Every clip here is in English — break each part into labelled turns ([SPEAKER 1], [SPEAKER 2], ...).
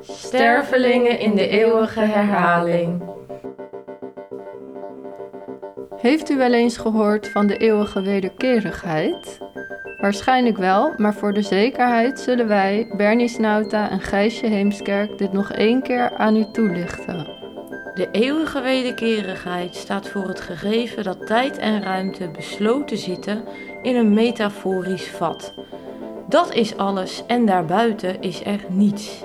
[SPEAKER 1] Stervelingen in de eeuwige herhaling.
[SPEAKER 2] Heeft u wel eens gehoord van de eeuwige wederkerigheid? Waarschijnlijk wel, maar voor de zekerheid zullen wij, Bernie Snauta en Gijsje Heemskerk, dit nog één keer aan u toelichten.
[SPEAKER 1] De eeuwige wederkerigheid staat voor het gegeven dat tijd en ruimte besloten zitten in een metaforisch vat. Dat is alles en daarbuiten is er niets.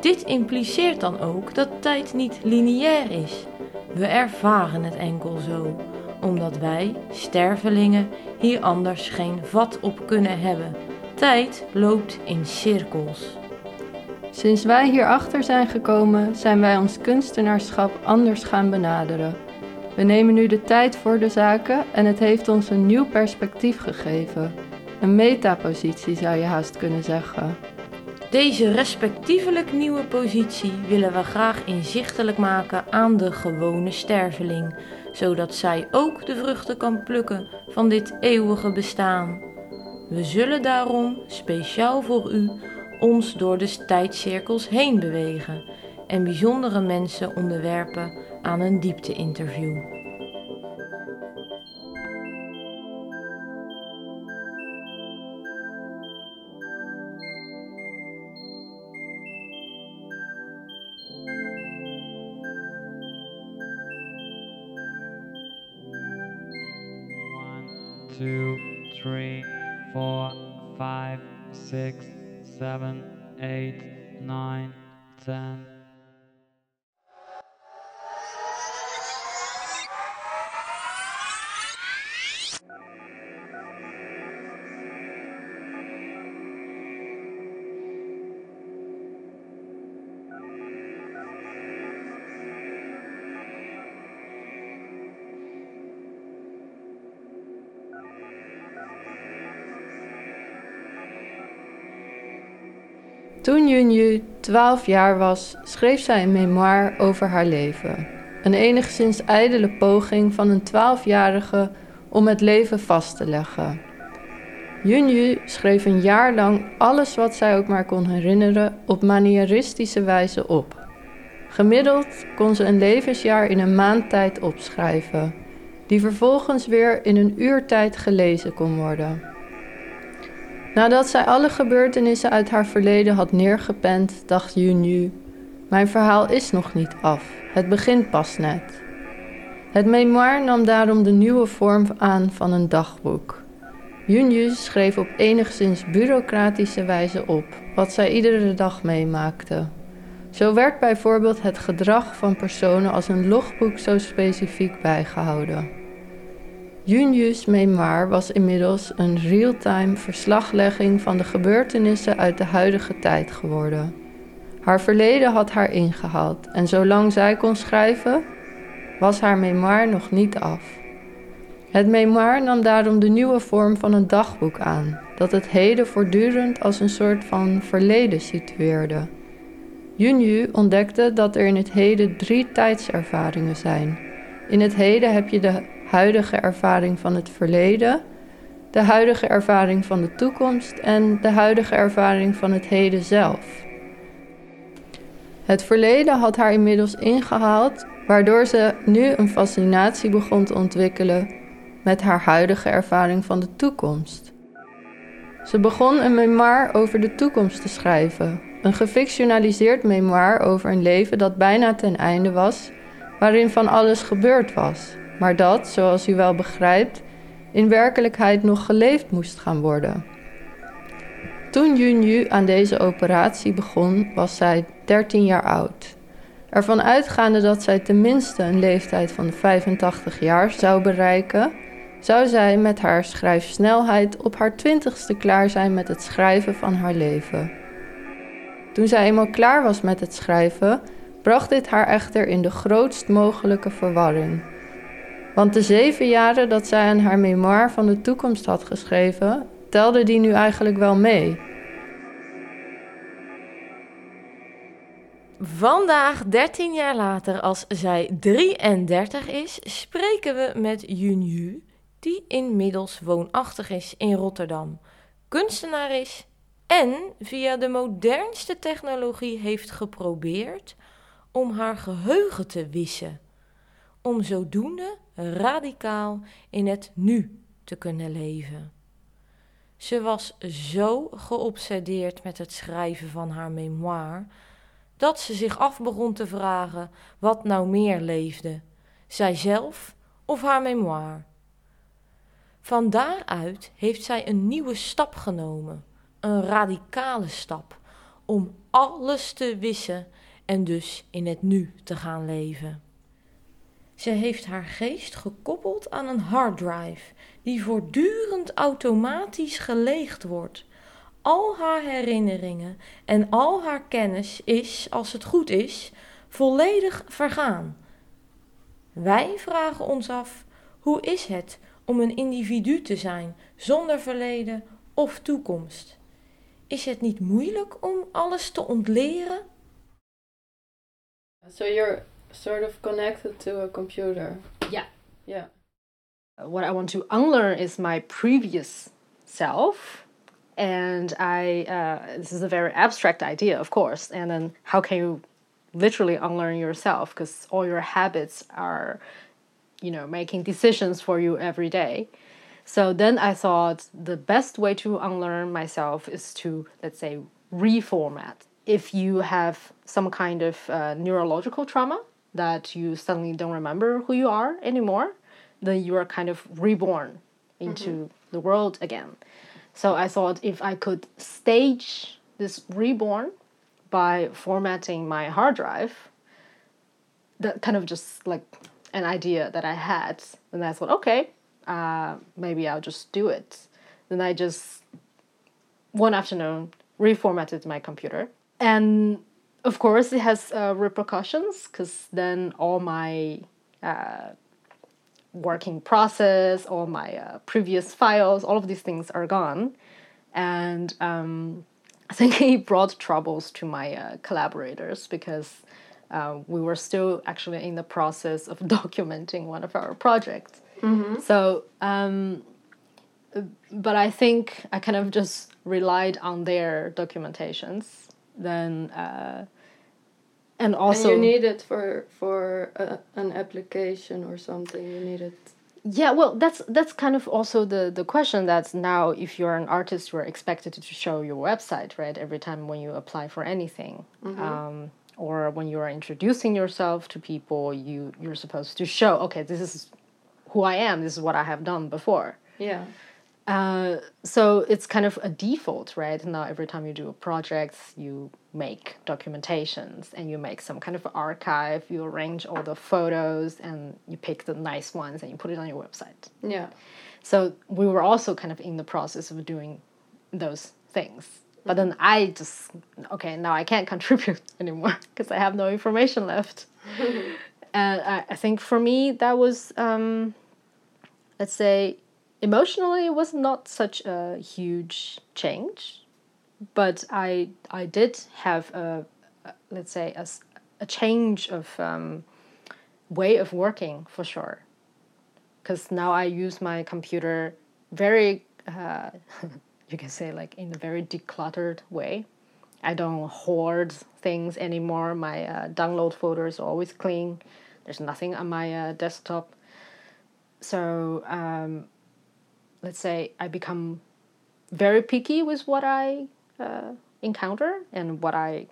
[SPEAKER 1] Dit impliceert dan ook dat tijd niet lineair is. We ervaren het enkel zo, omdat wij, stervelingen, hier anders geen vat op kunnen hebben. Tijd loopt in cirkels.
[SPEAKER 2] Sinds wij hierachter zijn gekomen, zijn wij ons kunstenaarschap anders gaan benaderen. We nemen nu de tijd voor de zaken en het heeft ons een nieuw perspectief gegeven. Een metapositie zou je haast kunnen zeggen.
[SPEAKER 1] Deze respectievelijk nieuwe positie willen we graag inzichtelijk maken aan de gewone sterveling, zodat zij ook de vruchten kan plukken van dit eeuwige bestaan. We zullen daarom, speciaal voor u, ons door de tijdcirkels heen bewegen en bijzondere mensen onderwerpen aan een diepte-interview.
[SPEAKER 3] Two, three, four, five, six, seven, eight, nine, ten.
[SPEAKER 2] Toen Junju 12 jaar was, schreef zij een memoir over haar leven. Een enigszins ijdele poging van een 12-jarige om het leven vast te leggen. Junju schreef een jaar lang alles wat zij ook maar kon herinneren op manieristische wijze op. Gemiddeld kon ze een levensjaar in een maand tijd opschrijven, die vervolgens weer in een uurtijd gelezen kon worden. Nadat zij alle gebeurtenissen uit haar verleden had neergepend, dacht Junju: Mijn verhaal is nog niet af. Het begint pas net. Het memoir nam daarom de nieuwe vorm aan van een dagboek. Junju schreef op enigszins bureaucratische wijze op wat zij iedere dag meemaakte. Zo werd bijvoorbeeld het gedrag van personen als een logboek zo specifiek bijgehouden. Junius memoir was inmiddels een real-time verslaglegging van de gebeurtenissen uit de huidige tijd geworden. Haar verleden had haar ingehaald en zolang zij kon schrijven, was haar memoir nog niet af. Het memoir nam daarom de nieuwe vorm van een dagboek aan, dat het heden voortdurend als een soort van verleden situeerde. Junju ontdekte dat er in het heden drie tijdservaringen zijn. In het heden heb je de huidige ervaring van het verleden, de huidige ervaring van de toekomst en de huidige ervaring van het heden zelf. Het verleden had haar inmiddels ingehaald, waardoor ze nu een fascinatie begon te ontwikkelen met haar huidige ervaring van de toekomst. Ze begon een memoir over de toekomst te schrijven, een gefictionaliseerd memoir over een leven dat bijna ten einde was, waarin van alles gebeurd was maar dat, zoals u wel begrijpt, in werkelijkheid nog geleefd moest gaan worden. Toen Junju aan deze operatie begon, was zij 13 jaar oud. Ervan uitgaande dat zij tenminste een leeftijd van 85 jaar zou bereiken, zou zij met haar schrijfsnelheid op haar twintigste klaar zijn met het schrijven van haar leven. Toen zij eenmaal klaar was met het schrijven, bracht dit haar echter in de grootst mogelijke verwarring. Want de zeven jaren dat zij aan haar memoir van de toekomst had geschreven, telde die nu eigenlijk wel mee.
[SPEAKER 1] Vandaag, 13 jaar later, als zij 33 is, spreken we met Junju, die inmiddels woonachtig is in Rotterdam, kunstenaar is en via de modernste technologie heeft geprobeerd om haar geheugen te wissen, om zodoende radicaal in het nu te kunnen leven. Ze was zo geobsedeerd met het schrijven van haar memoire dat ze zich af begon te vragen wat nou meer leefde, zijzelf of haar memoire. Van daaruit heeft zij een nieuwe stap genomen, een radicale stap, om alles te wissen en dus in het nu te gaan leven. Ze heeft haar geest gekoppeld aan een harddrive die voortdurend automatisch geleegd wordt. Al haar herinneringen en al haar kennis is, als het goed is, volledig vergaan. Wij vragen ons af: hoe is het om een individu te zijn zonder verleden of toekomst? Is het niet moeilijk om alles te ontleren?
[SPEAKER 2] So you're sort of connected to a computer.
[SPEAKER 4] Yeah.
[SPEAKER 2] Yeah.
[SPEAKER 4] What I want to unlearn is my previous self. And I, uh, this is a very abstract idea, of course. And then how can you literally unlearn yourself? Because all your habits are, you know, making decisions for you every day. So then I thought the best way to unlearn myself is to, let's say, reformat. If you have some kind of uh, neurological trauma that you suddenly don't remember who you are anymore, then you are kind of reborn into mm-hmm. the world again. So I thought if I could stage this reborn by formatting my hard drive, that kind of just like an idea that I had, and I thought, okay, uh, maybe I'll just do it. Then I just one afternoon reformatted my computer, and of course it has uh, repercussions because then all my uh, working process, all my uh, previous files, all of these things are gone, and um, I think it brought troubles to my uh, collaborators because. Uh, we were still actually in the process of documenting one of our projects. Mm-hmm. So, um, but I think I kind of just relied on their documentations. Then, uh, and also
[SPEAKER 2] and you need it for for a, an application or something. You need it.
[SPEAKER 4] Yeah, well, that's that's kind of also the the question. That's now if you're an artist, you're expected to show your website, right? Every time when you apply for anything. Mm-hmm. Um, or when you are introducing yourself to people, you you're supposed to show, okay, this is who I am. This is what I have done before.
[SPEAKER 2] Yeah.
[SPEAKER 4] Uh, so it's kind of a default, right? Now every time you do a project, you make documentations and you make some kind of archive. You arrange all the photos and you pick the nice ones and you put it on your website.
[SPEAKER 2] Yeah.
[SPEAKER 4] So we were also kind of in the process of doing those things. But then I just okay now I can't contribute anymore because I have no information left. and I, I think for me that was um, let's say emotionally it was not such a huge change but i i did have a, a let's say a, a change of um, way of working for sure. Because now i use my computer very uh, you can say like in a very decluttered way. I don't hoard things anymore. My uh, download folders are always clean. There's nothing on my uh, desktop. So um, let's say I become very picky with what I uh, encounter and what I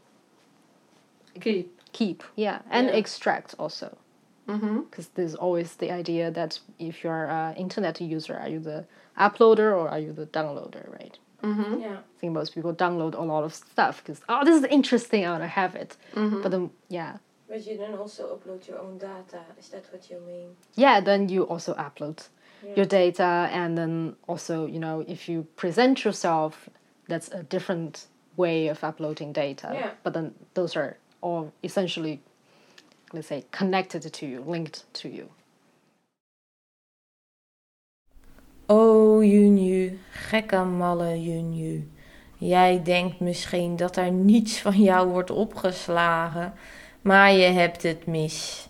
[SPEAKER 2] keep.
[SPEAKER 4] Keep, yeah, and
[SPEAKER 2] yeah.
[SPEAKER 4] extract also. Because
[SPEAKER 2] mm-hmm.
[SPEAKER 4] there's always the idea that if you're an internet user, are you the uploader or are you the downloader, right?
[SPEAKER 2] Mm-hmm.
[SPEAKER 1] Yeah.
[SPEAKER 4] I think most people download a lot of stuff because oh, this is interesting. I want to have it.
[SPEAKER 2] Mm-hmm.
[SPEAKER 4] But then, yeah.
[SPEAKER 1] But you then also upload your own data. Is that what you mean?
[SPEAKER 4] Yeah. Then you also upload your data and then also you know if you present yourself that's a different way of uploading data
[SPEAKER 1] yeah.
[SPEAKER 4] but then those are all essentially let's say connected to you linked to you
[SPEAKER 1] Oh June Ju, gekke malle June Ju. Jij denkt misschien dat er niets van jou wordt opgeslagen, maar je hebt het mis.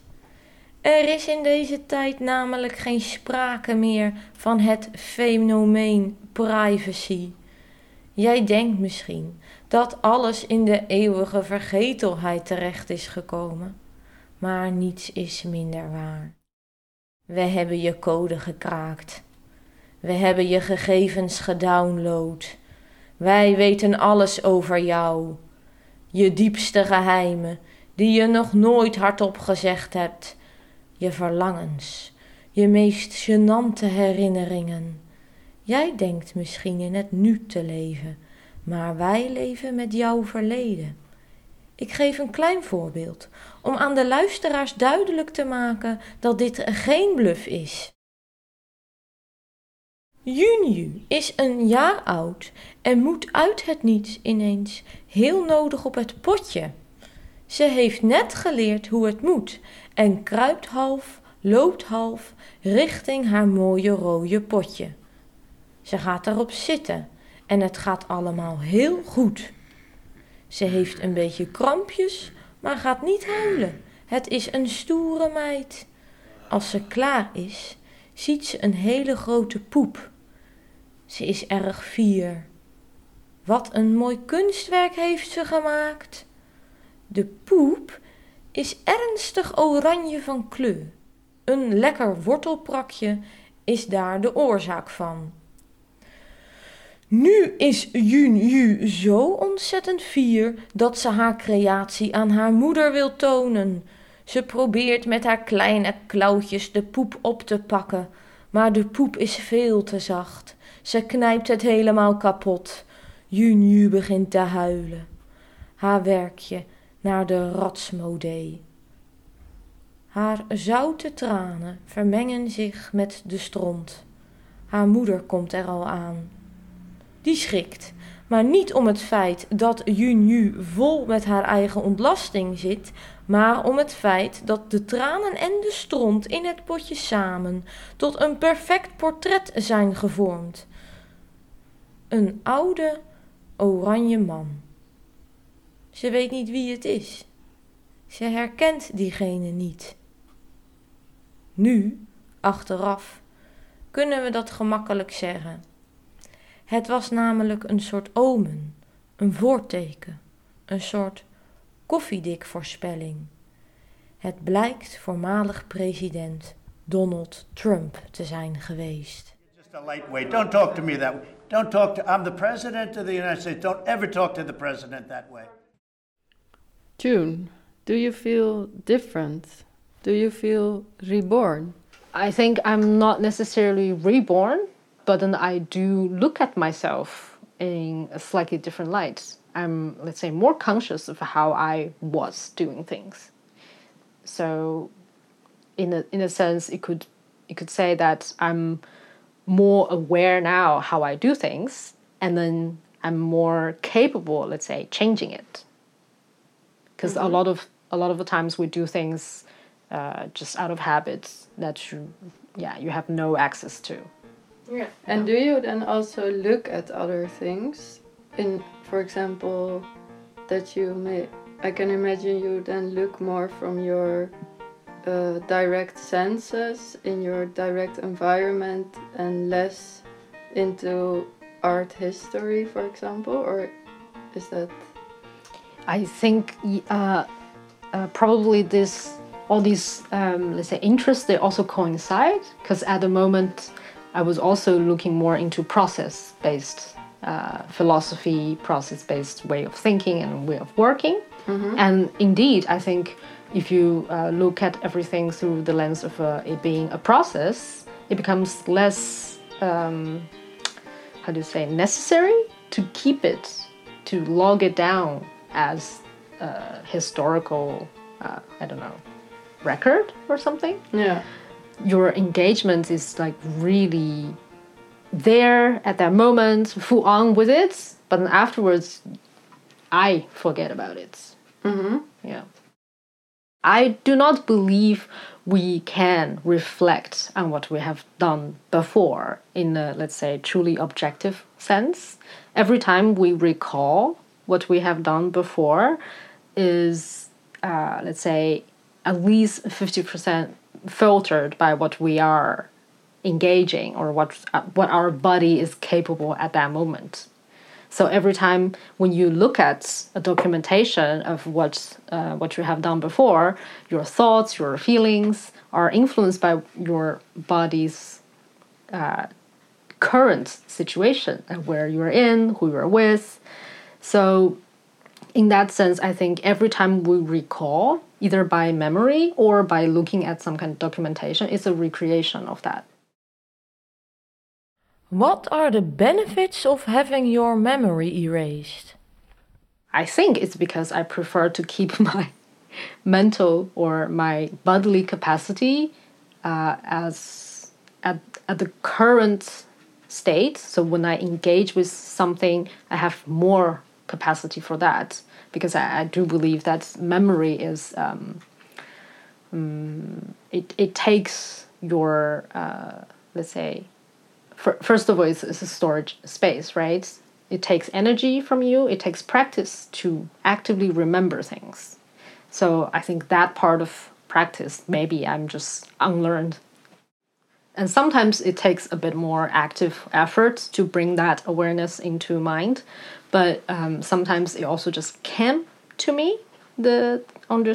[SPEAKER 1] Er is in deze tijd namelijk geen sprake meer van het fenomeen privacy. Jij denkt misschien dat alles in de eeuwige vergetelheid terecht is gekomen, maar niets is minder waar. We hebben je code gekraakt. We hebben je gegevens gedownload. Wij weten alles over jou. Je diepste geheimen, die je nog nooit hardop gezegd hebt. Je verlangens, je meest gênante herinneringen. Jij denkt misschien in het nu te leven, maar wij leven met jouw verleden. Ik geef een klein voorbeeld om aan de luisteraars duidelijk te maken dat dit geen bluf is. Junju is een jaar oud en moet uit het niets ineens heel nodig op het potje. Ze heeft net geleerd hoe het moet en kruipt half, loopt half richting haar mooie rode potje. Ze gaat erop zitten en het gaat allemaal heel goed. Ze heeft een beetje krampjes, maar gaat niet huilen. Het is een stoere meid. Als ze klaar is, ziet ze een hele grote poep. Ze is erg fier. Wat een mooi kunstwerk heeft ze gemaakt. De poep is ernstig oranje van kleur. Een lekker wortelprakje is daar de oorzaak van. Nu is Jun Yu zo ontzettend fier dat ze haar creatie aan haar moeder wil tonen. Ze probeert met haar kleine klauwtjes de poep op te pakken, maar de poep is veel te zacht. Ze knijpt het helemaal kapot. Jun Yu begint te huilen. Haar werkje naar de ratsmodee. Haar zoute tranen vermengen zich met de stront. Haar moeder komt er al aan die schrikt. Maar niet om het feit dat Junju vol met haar eigen ontlasting zit, maar om het feit dat de tranen en de stront in het potje samen tot een perfect portret zijn gevormd. Een oude, oranje man. Ze weet niet wie het is. Ze herkent diegene niet. Nu, achteraf, kunnen we dat gemakkelijk zeggen. Het was namelijk een soort omen, een voorteken, een soort koffiedikvoorspelling. Het blijkt voormalig president Donald Trump te zijn geweest.
[SPEAKER 5] Me. I'm the president of the United States. Don't ever talk to the president that way.
[SPEAKER 2] June, do you feel different? Do you feel reborn?
[SPEAKER 4] I think I'm not necessarily reborn, but then I do look at myself in a slightly different light. I'm, let's say, more conscious of how I was doing things. So, in a in a sense, it could you could say that I'm more aware now how I do things, and then I'm more capable, let's say, changing it. Because mm-hmm. a lot of a lot of the times we do things uh, just out of habits that you, yeah, you have no access to.
[SPEAKER 2] Yeah. And do you then also look at other things? In, for example, that you may, I can imagine you then look more from your uh, direct senses in your direct environment and less into art history, for example, or is that?
[SPEAKER 4] I think uh, uh, probably this all these um, let's say interests they also coincide because at the moment I was also looking more into process based uh, philosophy, process based way of thinking and way of working. Mm-hmm. And indeed, I think if you uh, look at everything through the lens of uh, it being a process, it becomes less, um, how do you say, necessary to keep it, to log it down as a historical, uh, I don't know, record or something.
[SPEAKER 2] Yeah
[SPEAKER 4] your engagement is like really there at that moment, full on with it, but then afterwards, I forget about it.
[SPEAKER 2] Mm-hmm.
[SPEAKER 4] Yeah. I do not believe we can reflect on what we have done before in a, let's say, truly objective sense. Every time we recall what we have done before is, uh, let's say, at least 50% filtered by what we are engaging or what uh, what our body is capable at that moment. So every time when you look at a documentation of what uh, what you have done before, your thoughts, your feelings are influenced by your body's uh, current situation and where you're in, who you're with. So in that sense, I think every time we recall, either by memory or by looking at some kind of documentation, it's a recreation of that.
[SPEAKER 1] What are the benefits of having your memory erased?
[SPEAKER 4] I think it's because I prefer to keep my mental or my bodily capacity uh, as at, at the current state. So when I engage with something, I have more capacity for that because I, I do believe that memory is um, um, it, it takes your uh, let's say for, first of all it's, it's a storage space right? It takes energy from you it takes practice to actively remember things. So i think that part of practice maybe i'm just unlearned and sometimes it takes a bit more active effort to bring that awareness into mind. But um, sometimes it also just came to me the under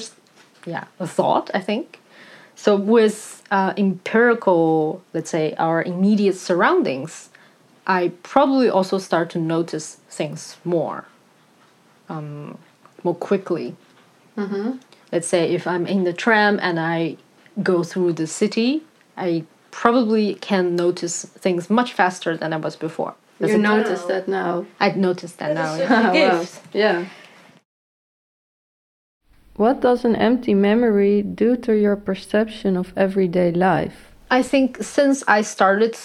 [SPEAKER 4] yeah the thought i think. So with uh, empirical let's say our immediate surroundings i probably also start to notice things more um, more quickly.
[SPEAKER 2] Mm-hmm.
[SPEAKER 4] let's say if i'm in the tram and i go through the city i probably can notice things much faster than i was before Does
[SPEAKER 2] You
[SPEAKER 4] it-
[SPEAKER 2] notice that now.
[SPEAKER 4] i'd noticed that now yeah.
[SPEAKER 2] Wow. Yeah. What does an empty memory do to your perception of everyday life?
[SPEAKER 4] I think since I started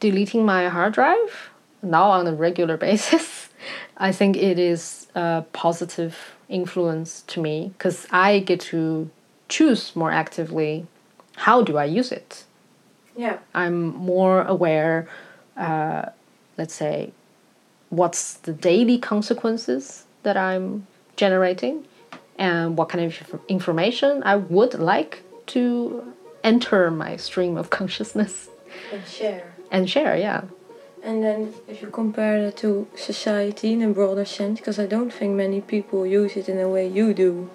[SPEAKER 4] deleting my hard drive now on a regular basis, I think it is a positive influence to me because I get to choose more actively how do I use it.
[SPEAKER 1] Yeah.
[SPEAKER 4] I'm more aware, uh, let's say, what's the daily consequences that I'm generating and what kind of information I would like to enter my stream of consciousness
[SPEAKER 1] And share.
[SPEAKER 4] and share. Yeah.
[SPEAKER 1] And then if you compare that to society in a broader sense, because I don't think many people use it in the way you do.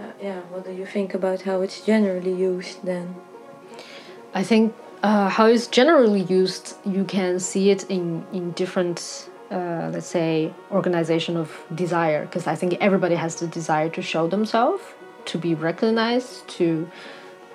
[SPEAKER 1] Uh, yeah, what do you think about how it's generally used then?
[SPEAKER 4] I think uh, how it's generally used, you can see it in in different, uh, let's say, organization of desire. Because I think everybody has the desire to show themselves, to be recognized, to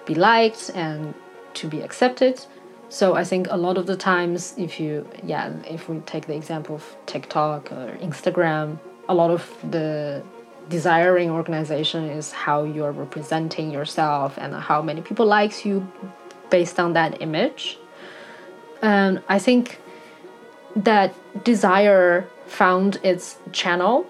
[SPEAKER 4] be liked, and to be accepted. So I think a lot of the times, if you yeah, if we take the example of TikTok or Instagram, a lot of the desiring organization is how you're representing yourself and how many people likes you based on that image. And I think that desire found its channel,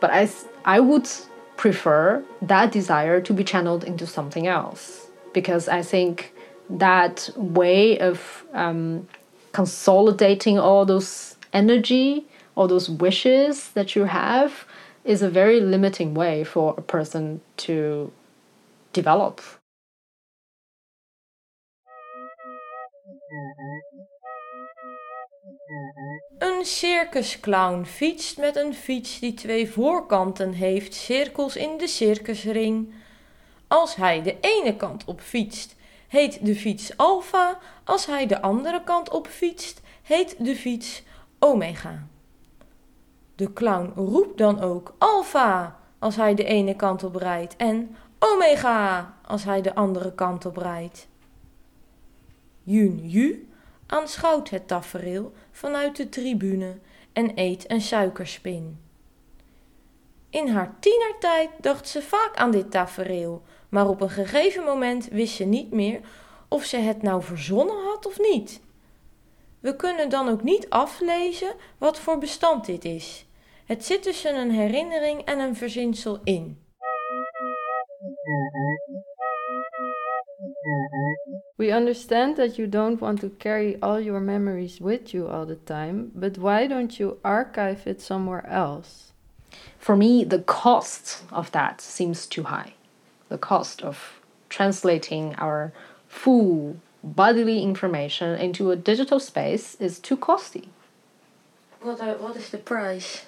[SPEAKER 4] but I, I would prefer that desire to be channeled into something else because I think that way of um, consolidating all those energy, all those wishes that you have, is a very limiting way for a person to develop.
[SPEAKER 1] Een circusclown fietst met een fiets die twee voorkanten heeft, cirkels in de circusring. Als hij de ene kant op fietst, heet de fiets alpha. Als hij de andere kant op fietst, heet de fiets omega. De clown roept dan ook alpha als hij de ene kant op rijdt en omega als hij de andere kant op rijdt. Yun Yu aanschouwt het tafereel vanuit de tribune en eet een suikerspin. In haar tienertijd dacht ze vaak aan dit tafereel, maar op een gegeven moment wist ze niet meer of ze het nou verzonnen had of niet. We kunnen dan ook niet aflezen wat voor bestand dit is. Het zit tussen een herinnering en een verzinsel in.
[SPEAKER 2] We understand that you don't want to carry all your memories with you all the time, but why don't you archive it somewhere else?
[SPEAKER 4] For me, the cost of that seems too high. The cost of translating our full bodily information into a digital space is too costly.
[SPEAKER 1] what, are, what is the price?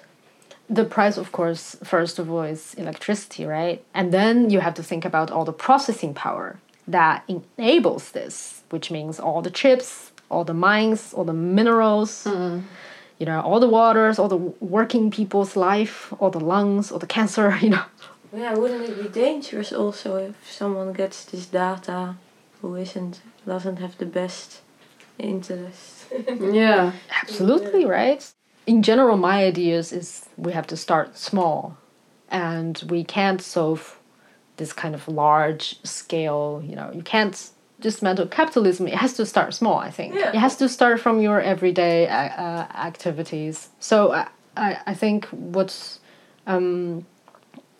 [SPEAKER 4] the price of course first of all is electricity right and then you have to think about all the processing power that enables this which means all the chips all the mines all the minerals you know all the waters all the working people's life all the lungs all the cancer you know
[SPEAKER 1] Yeah, wouldn't it be dangerous also if someone gets this data who isn't doesn't have the best interest?
[SPEAKER 2] Yeah.
[SPEAKER 4] Absolutely, right? In general, my ideas is we have to start small and we can't solve this kind of large scale, you know, you can't dismantle capitalism. It has to start small, I think.
[SPEAKER 1] Yeah.
[SPEAKER 4] It has to start from your everyday uh, uh, activities. So I, I, I think what's um,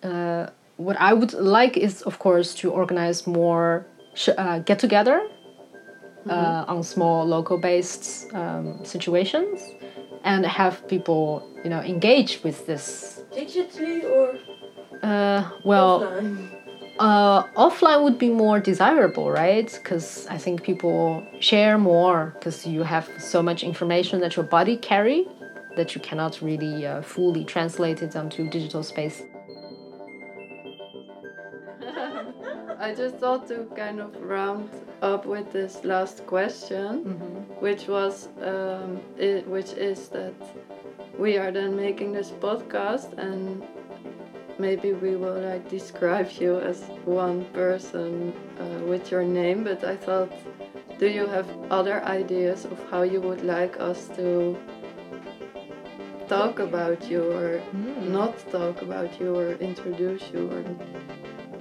[SPEAKER 4] uh, what I would like is, of course, to organize more sh- uh, get together uh, on small local based um, situations and have people, you know, engage with this.
[SPEAKER 1] Digitally or
[SPEAKER 4] Uh, well,
[SPEAKER 1] offline?
[SPEAKER 4] Uh, offline would be more desirable, right? Because I think people share more because you have so much information that your body carry that you cannot really uh, fully translate it onto digital space.
[SPEAKER 2] I just thought to kind of round up with this last question, which was, um, i which is that we are then making this podcast, and maybe we will like describe you as one person uh, with your name. But I thought, do you have other ideas of how you would like us to talk about you, or not talk about you, or introduce you, or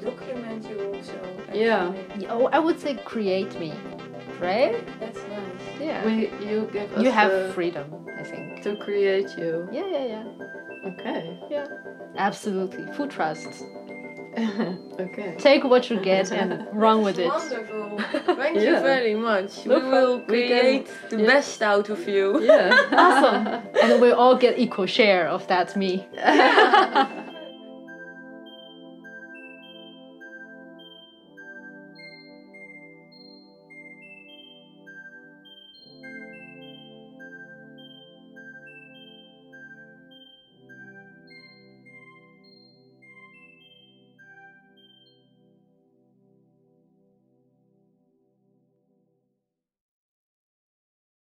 [SPEAKER 1] document you also.
[SPEAKER 2] Yeah.
[SPEAKER 4] Oh, I would say create me, right?
[SPEAKER 1] That's nice.
[SPEAKER 4] Yeah.
[SPEAKER 2] we you give us
[SPEAKER 4] you have
[SPEAKER 2] the-
[SPEAKER 4] freedom, I think.
[SPEAKER 2] to create you.
[SPEAKER 4] Yeah, yeah, yeah.
[SPEAKER 2] Okay.
[SPEAKER 4] Yeah. Absolutely. Food trust.
[SPEAKER 2] Okay.
[SPEAKER 4] Take what you get and run with it.
[SPEAKER 1] Wonderful. Thank you
[SPEAKER 2] Yeah.
[SPEAKER 1] very much.
[SPEAKER 4] No
[SPEAKER 1] we will
[SPEAKER 2] problem. We can-
[SPEAKER 1] create the
[SPEAKER 2] yeah.
[SPEAKER 1] best out of you.
[SPEAKER 2] Yeah.
[SPEAKER 4] Awesome. and then we all get equal share of that me.